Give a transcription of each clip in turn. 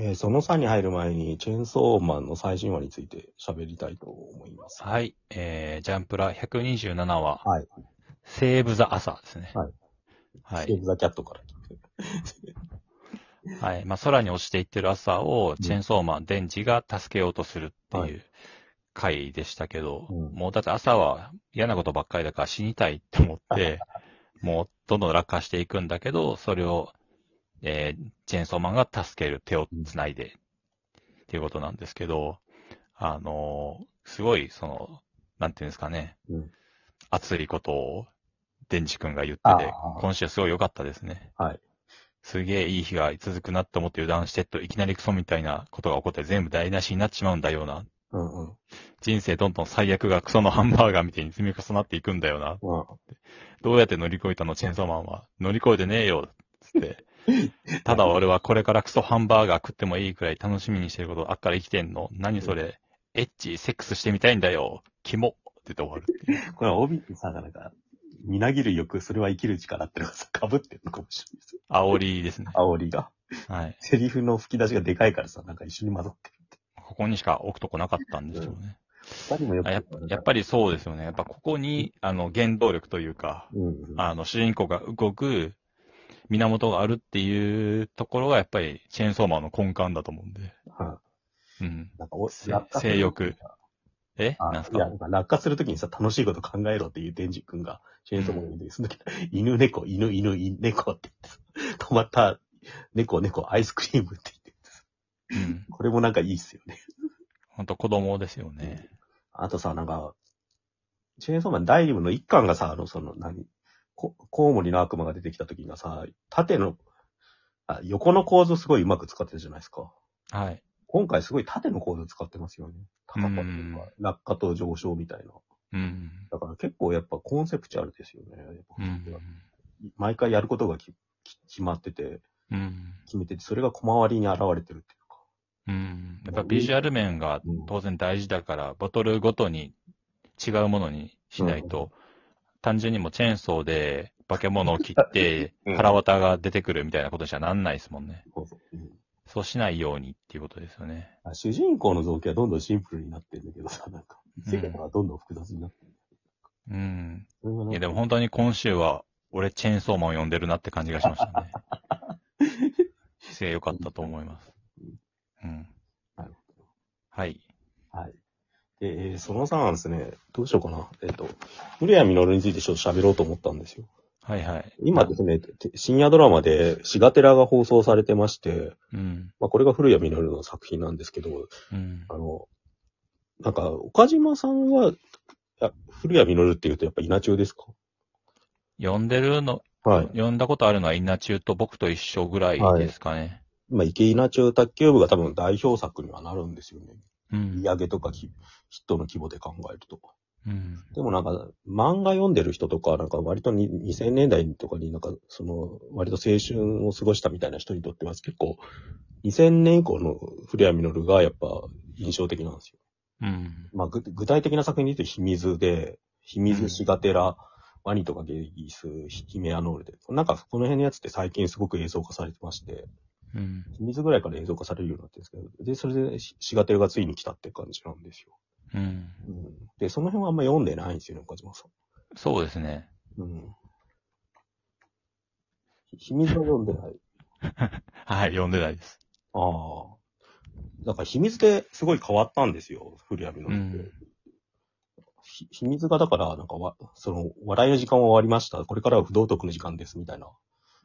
えーその3に入る前に、チェーンソーマンの最新話について喋りたいと思います。はい。えー、ジャンプラ127話、はい。セーブ・ザ・朝ですね。はい。はい。セーブ・ザ・キャットから。はい。まあ、空に落ちていってる朝を、んチェーンソーマン、デンジが助けようとするってはいいう回でしたけど、うんもうだって朝は嫌なことばっかりだから死にたいって思って、もうどんどん落下していくんだけど、それを、えー、チェーンソーマンが助ける手を繋いで、っていうことなんですけど、あのーすごい、その、なんていうんですかね、うん熱いことを、デンジ君が言ってて今週すごい良かったですね。はい。すげえいい日が続くなって思って油断してっと、いきなりクソみたいなことが起こって全部台無しになっちまうんだよな。うんうん。人生どんどん最悪がクソのハンバーガーみたいに積み重なっていくんだよな。まあ、どうやって乗り越えたの、チェーンソーマンは。乗り越えてねえよ。つって。ただ俺はこれからクソハンバーガー食ってもいいくらい楽しみにしてることあっから生きてんの？何それ？エッチ、セックスしてみたいんだよ。キモ。って言って終わるっていう。これは帯にさ、なんか、みなぎる欲、それは生きる力ってのがさ、被ってるのかもしれないですよ。煽りですね。煽りが。はい。セリフの吹き出しがでかいからさ、なんか一緒に混ざってるって。ここにしか置くとこなかったんでしょうね。二人もよくあやっぱやっぱりそうですよね。やっぱここに、あの、原動力というか、うんうん。あの、主人公が動く源があるっていうところが、やっぱり、チェーンソーマンの根幹だと思うんで。はうん。いなんかお、性欲。え？なんすか？なんか落下するときにさ、楽しいこと考えろっていうデンジ君が、チェーンソーマンに言うて、その時、犬猫、犬犬、犬猫って言ってさ、止まった猫猫、アイスクリームって言ってさ、うん。これもなんかいいっすよね。ほんと子供ですよね。あとさ、なんか、チェーンソーマン第2部の一巻がさ、あの、その、何、こコウモリの悪魔が出てきた時がさ、縦の、あ横の構造すごいうまく使ってるじゃないですか。はい。今回すごい縦の構造使ってますよね。高さとうんか、落下と上昇みたいな。うん。だから結構やっぱコンセプチュアルですよね。やっぱうん。毎回やることがきき決まってて、うん。決めてて、それが小回りに現れてるっていうか。うん。やっぱビジュアル面が当然大事だから、ボトルごとに違うものにしないと、単純にもうチェーンソーで化け物を切ってうん、腹渡が出てくるみたいなことじゃなんないですもんね。そうそううんそうしないようにっていうことですよね。あ主人公の造形はどんどんシンプルになってるんだけどさ、なんか、うん世界がどんどん複雑になってる。うん。いやでも本当に今週は、俺チェーンソーマンを呼んでるなって感じがしましたね。姿勢良かったと思います。うん。はい。で、えーその3はですね、どうしようかな。えっ、と、古谷実についてちょっと喋ろうと思ったんですよ。はいはい。今ですね、て深夜ドラマで、シガテラが放送されてまして、うん。まあ、これが古谷実の作品なんですけど、うん。あの、なんか、岡島さんは、あ古谷実って言うとやっぱ稲中ですか？呼んでるの、はい。呼んだことあるのはインナ中と僕と一緒ぐらいですかね。まあ、池稲中卓球部が多分代表作にはなるんですよね。うん売。上げとかきヒットの規模で考えると。うん。でもなんか、漫画読んでる人とか、なんか割とに2000年代とかになんか、その、割と青春を過ごしたみたいな人にとっては結構、2000年以降の古谷実がやっぱ印象的なんですよ。うん。まあ、ぐ具体的な作品で言うと、秘密で、秘密シガテラ、ワニとかゲイス、ヒメアノールで。なんか、この辺のやつって最近すごく映像化されてまして、うん。秘密ぐらいから映像化されるようになってるんですけど、で、それでシシガテラがついに来たって感じなんですよ。うん。うん、で、その辺はあんま読んでないんですよね、岡島さそうですね。ん。うん。秘密は読んでない。はい、呼んでないです。ああ。だから秘密ですごい変わったんですよ、古谷実って。うんひ秘密がだから、なんかわ、その、笑いの時間は終わりました。これからは不道徳の時間です、みたいな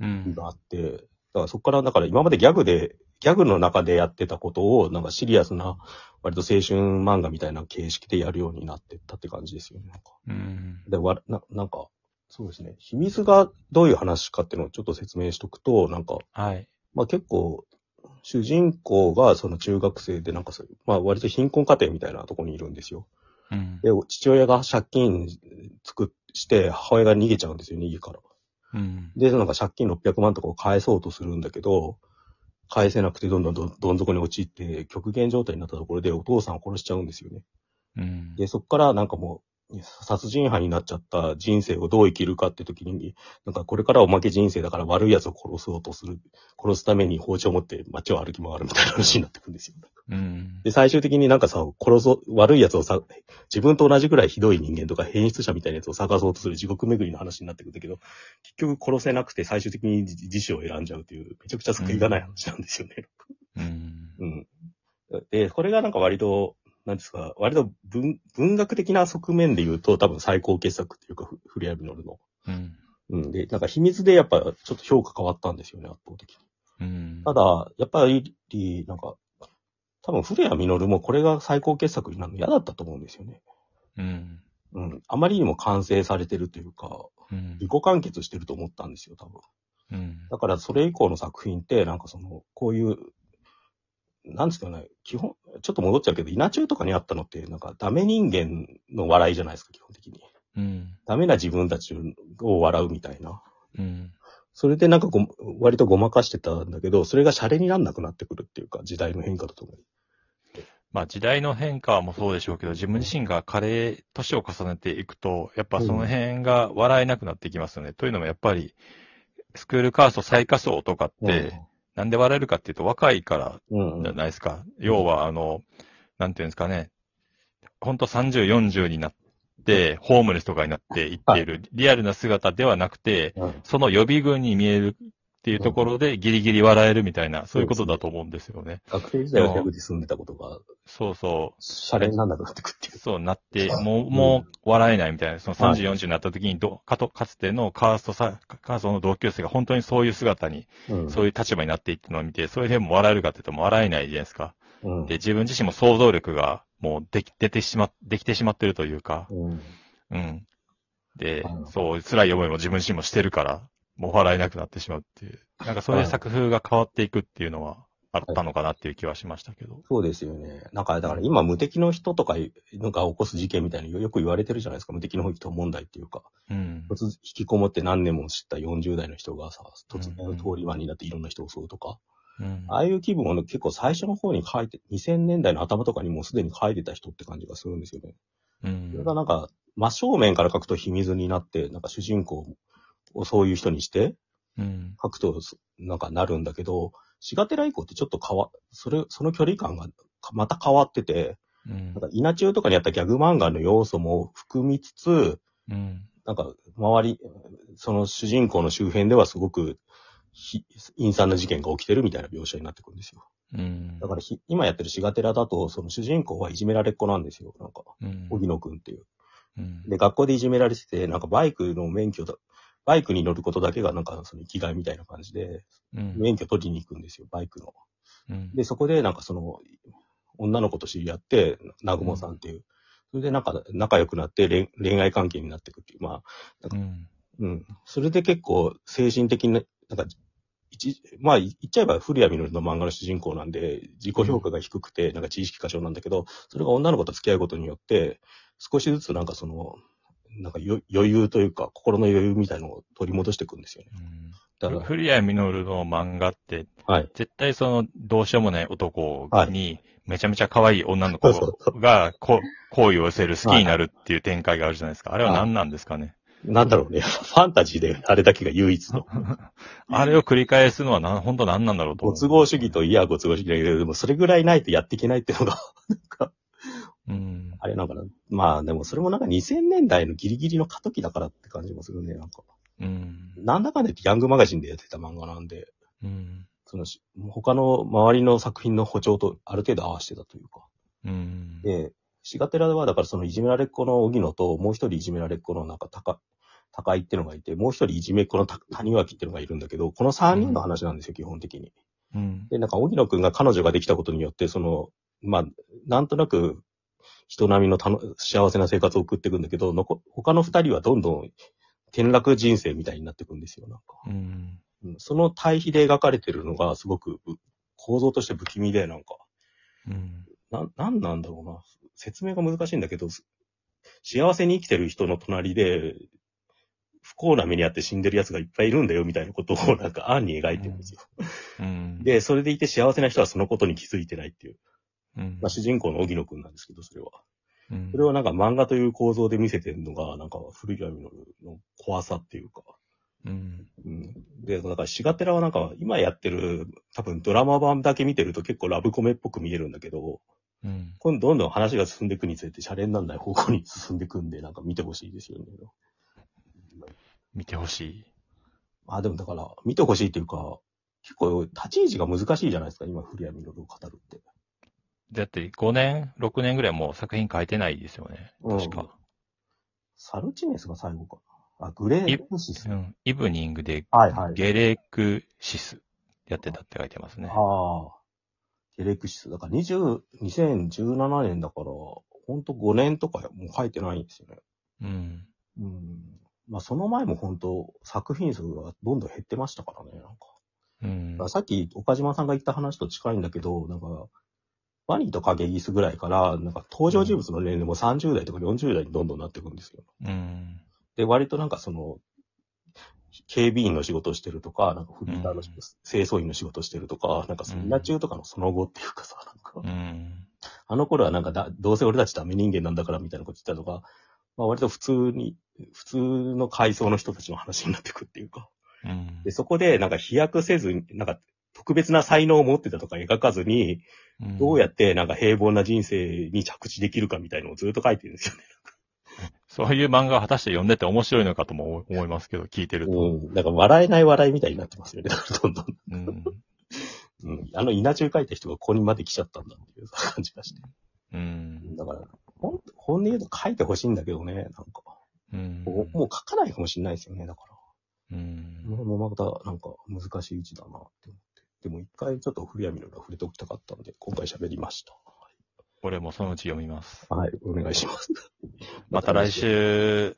うん。があって、だからそこから、だから今までギャグで、ギャグの中でやってたことを、なんかシリアスな、割と青春漫画みたいな形式でやるようになってったって感じですよね、なんか。うん。で、わ、な、なんか、そうですね。秘密がどういう話かっていうのをちょっと説明しとくと、なんか、はい。まあ結構、主人公がその中学生でなんかそういう、まあ割と貧困家庭みたいなところにいるんですよ。うん。で、父親が借金作っして、母親が逃げちゃうんですよね、家から。うん。で、なんか借金600万とかを返そうとするんだけど、返せなくてどんどんどんどん底に陥って、極限状態になったところでお父さんを殺しちゃうんですよね。うん。で、そっからなんかもう、殺人犯になっちゃった人生をどう生きるかって時に、なんかこれからはおまけ人生だから悪い奴を殺そうとする、殺すために包丁を持って街を歩き回るみたいな話になってくるんですよ。うん。で、最終的になんかさ、殺そう、悪い奴をさ、自分と同じくらいひどい人間とか変質者みたいな奴を探そうとする地獄巡りの話になってくるんだけど、結局殺せなくて最終的に自自死を選んじゃうという、めちゃくちゃ救いがない話なんですよね。うん。うん。で、これがなんか割と、なんですか、割と文文学的な側面で言うと多分最高傑作っていうか、フフレアミノルの。うん。うん。で、なんか秘密でやっぱちょっと評価変わったんですよね、圧倒的に。うん。ただ、やっぱり、なんか、多分フレアミノルもこれが最高傑作になるの嫌だったと思うんですよね。うん。うん。あまりにも完成されてるというか、うん自己完結してると思ったんですよ、多分。うん。だからそれ以降の作品って、なんかその、こういう、なんですかね、基本、ちょっと戻っちゃうけど、稲中とかにあったのって、なんかダメ人間の笑いじゃないですか、基本的に。うん。ダメな自分たちを笑うみたいな。うん。それでなんかご、割とごまかしてたんだけど、それがシャレになんなくなってくるっていうか、時代の変化とともに。まあ時代の変化もそうでしょうけど、自分自身が加齢、年を重ねていくと、やっぱその辺が笑えなくなってきますよね。というのもやっぱり、スクールカースト最下層とかって、なんで笑えるかっていうと若いからうん、うん。じゃないですか。要は、あの、なんていうんですかね。ほんと30、40になって、ホームレスとかになっていっている、リアルな姿ではなくて、うんその予備軍に見えるっていうところでギリギリ笑えるみたいな、そういうことだと思うんですよね。学生時代は手口住んでたことが、そうそシャレになんなくなってくるっていうう。。そうなって、もう、もう笑えないみたいな、その30、40になった時にど、かと、かつてのカーストさ、カーストの同級生が本当にそういう姿に、うん。そういう立場になっていったのを見て、それでも笑えるかって言うともう笑えないじゃないですか。うん。で、自分自身も想像力がもうでき、出てしま、できてしまってるというか、うん。うん。でうん、そう、辛い思いも自分自身もしてるから、もう笑えなくなってしまうっていう。なんかそれで作風が変わっていくっていうのはあったのかなっていう気はしましたけど。そうですよね。なんか、だから今無敵の人とかが起こす事件みたいによく言われてるじゃないですか。無敵の人問題っていうか。うん。突然引きこもって何年も知った40代の人がさ、突うん然通り魔になっていろんな人を襲うとか。うん。ああいう気分をね結構最初の方に書いて、2000年代の頭とかにもうすでに書いてた人って感じがするんですよね。うんそれがなんか、真正面から書くと秘密になって、なんか主人公をそういう人にしてうん。書くと、なんかなるんだけど、シガテラ以降ってちょっと変わ、それ、その距離感がまた変わってて、うんなんか稲中とかにあったギャグ漫画の要素も含みつつ、うん。なんか周り、その主人公の周辺ではすごくひ陰惨な事件が起きてるみたいな描写になってくるんですよ。うん。だからひ今やってるシガテラだと、その主人公はいじめられっ子なんですよ。なんか、うん、荻野くんっていう。うん。で、学校でいじめられてて、なんかバイクの免許だ、バイクに乗ることだけがなんかその生きがいみたいな感じで、うん。免許取りに行くんですよ、バイクの。うん。で、そこでなんかその、女の子と知り合って、南雲さんっていう。それでなんか仲良くなって恋恋愛関係になっていくっていう。まあ、うん。うん。それで結構精神的な、なんか、一、まあ言っちゃえば古谷実の漫画の主人公なんで、自己評価が低くて、なんか知識過剰なんだけど、それが女の子と付き合うことによって、少しずつなんかその、なんかよ余裕というか、心の余裕みたいのを取り戻していくんですよね。だから、古谷実の漫画って、はい。絶対その、どうしようもない男はに、めちゃめちゃ可愛い女の子が、こ好意を寄せる、好きになるっていう展開があるじゃないですか。あれは何なんですかね？なんだろうね。ファンタジーであれだけが唯一の。あれを繰り返すのはな、本当何なんだろうと。ご都合主義といやご都合主義だけど、でもそれぐらいないとやっていけないっていうのが、なんか、うん。あれなんかな。まあでもそれもなんか2000年代のギリギリの過渡期だからって感じもするね、なんか。うん。なんだかんだ言ってヤングマガジンでやってた漫画なんで、うん。そのし他の周りの作品の歩調とある程度合わせてたというか。うん。で、シガテラではだからそのいじめられっ子の荻野と、もう一人いじめられっ子のなんか高、高井ってのがいて、もう一人いじめっ子のた谷脇ってのがいるんだけど、この三人の話なんですよ、基本的に。うん。で、なんか、荻野くんが彼女ができたことによって、その、まあ、なんとなく、人並みのたの幸せな生活を送っていくんだけど、他の二人はどんどん転落人生みたいになっていくんですよ、なんか。うん。うんその対比で描かれてるのが、すごくぶ構造として不気味で、なんか、うん。な、なんなんだろうな。説明が難しいんだけど、す幸せに生きてる人の隣で、不幸な目にあって死んでる奴がいっぱいいるんだよ、みたいなことを、なんか、暗に描いてるんですよ。うん。で、それでいて幸せな人はそのことに気づいてないっていう。うんまあ、主人公の荻野くんなんですけど、それは。うんそれをなんか漫画という構造で見せてるのが、なんか古谷実の怖さっていうか。うん。うん。で、だからシガテラはなんか今やってる多分ドラマ版だけ見てると結構ラブコメっぽく見えるんだけど、うん。今度どんどん話が進んでいくにつれてシャレにならない方向に進んでいくんで、なんか見てほしいですよね。見てほしい。あ、でもだから見てほしいっていうか、結構立ち位置が難しいじゃないですか、今古谷実を語るって。だって5年、6年ぐらいもう作品書いてないですよね。うん確か。サルチネスが最後かな。あ、グレープシス。うん。イブニングではいはい。ゲレクシスやってたって書いてますね。ああ。ゲレクシス。だから20、2017年だから、ほんと5年とかもう書いてないんですよね。うん。うん。まあその前も本当作品数がどんどん減ってましたからね、なんか。うん。さっき岡島さんが言った話と近いんだけど、なんか、ワニと影ギスぐらいから、なんか登場人物の年齢も30代とか40代にどんどんなっていくんですよ。うん。で、割となんかその、警備員の仕事をしてるとか、なんかフリーターの清掃員の仕事をしてるとか、なんかその稲中とかのその後っていうかさ、なんか、うん。あの頃はなんかだ、どうせ俺たちダメ人間なんだからみたいなこと言ったとか、まあ割と普通に、普通の階層の人たちの話になってくっていうか。うんで、そこでなんか飛躍せずに、なんか特別な才能を持ってたとか描かずに、どうやってなんか平凡な人生に着地できるかみたいのをずっと書いてるんですよね。そういう漫画を果たして読んでて面白いのかとも思いますけど、聞いてると。うん。なんか笑えない笑いみたいになってますよね。どんどん。うん。うん。あの稲中書いた人がここにまで来ちゃったんだっていう 感じがして。うん。だから、ほん本音言うと書いてほしいんだけどね、なんか。うん。もうもう書かないかもしれないですよね、だから。うん。もうまた、なんか難しい位置だなって思って。でも一回ちょっと古谷美濃が触れておきたかったんで、今回喋りました。俺もそのうち読みます。はい、お願いします。また来週。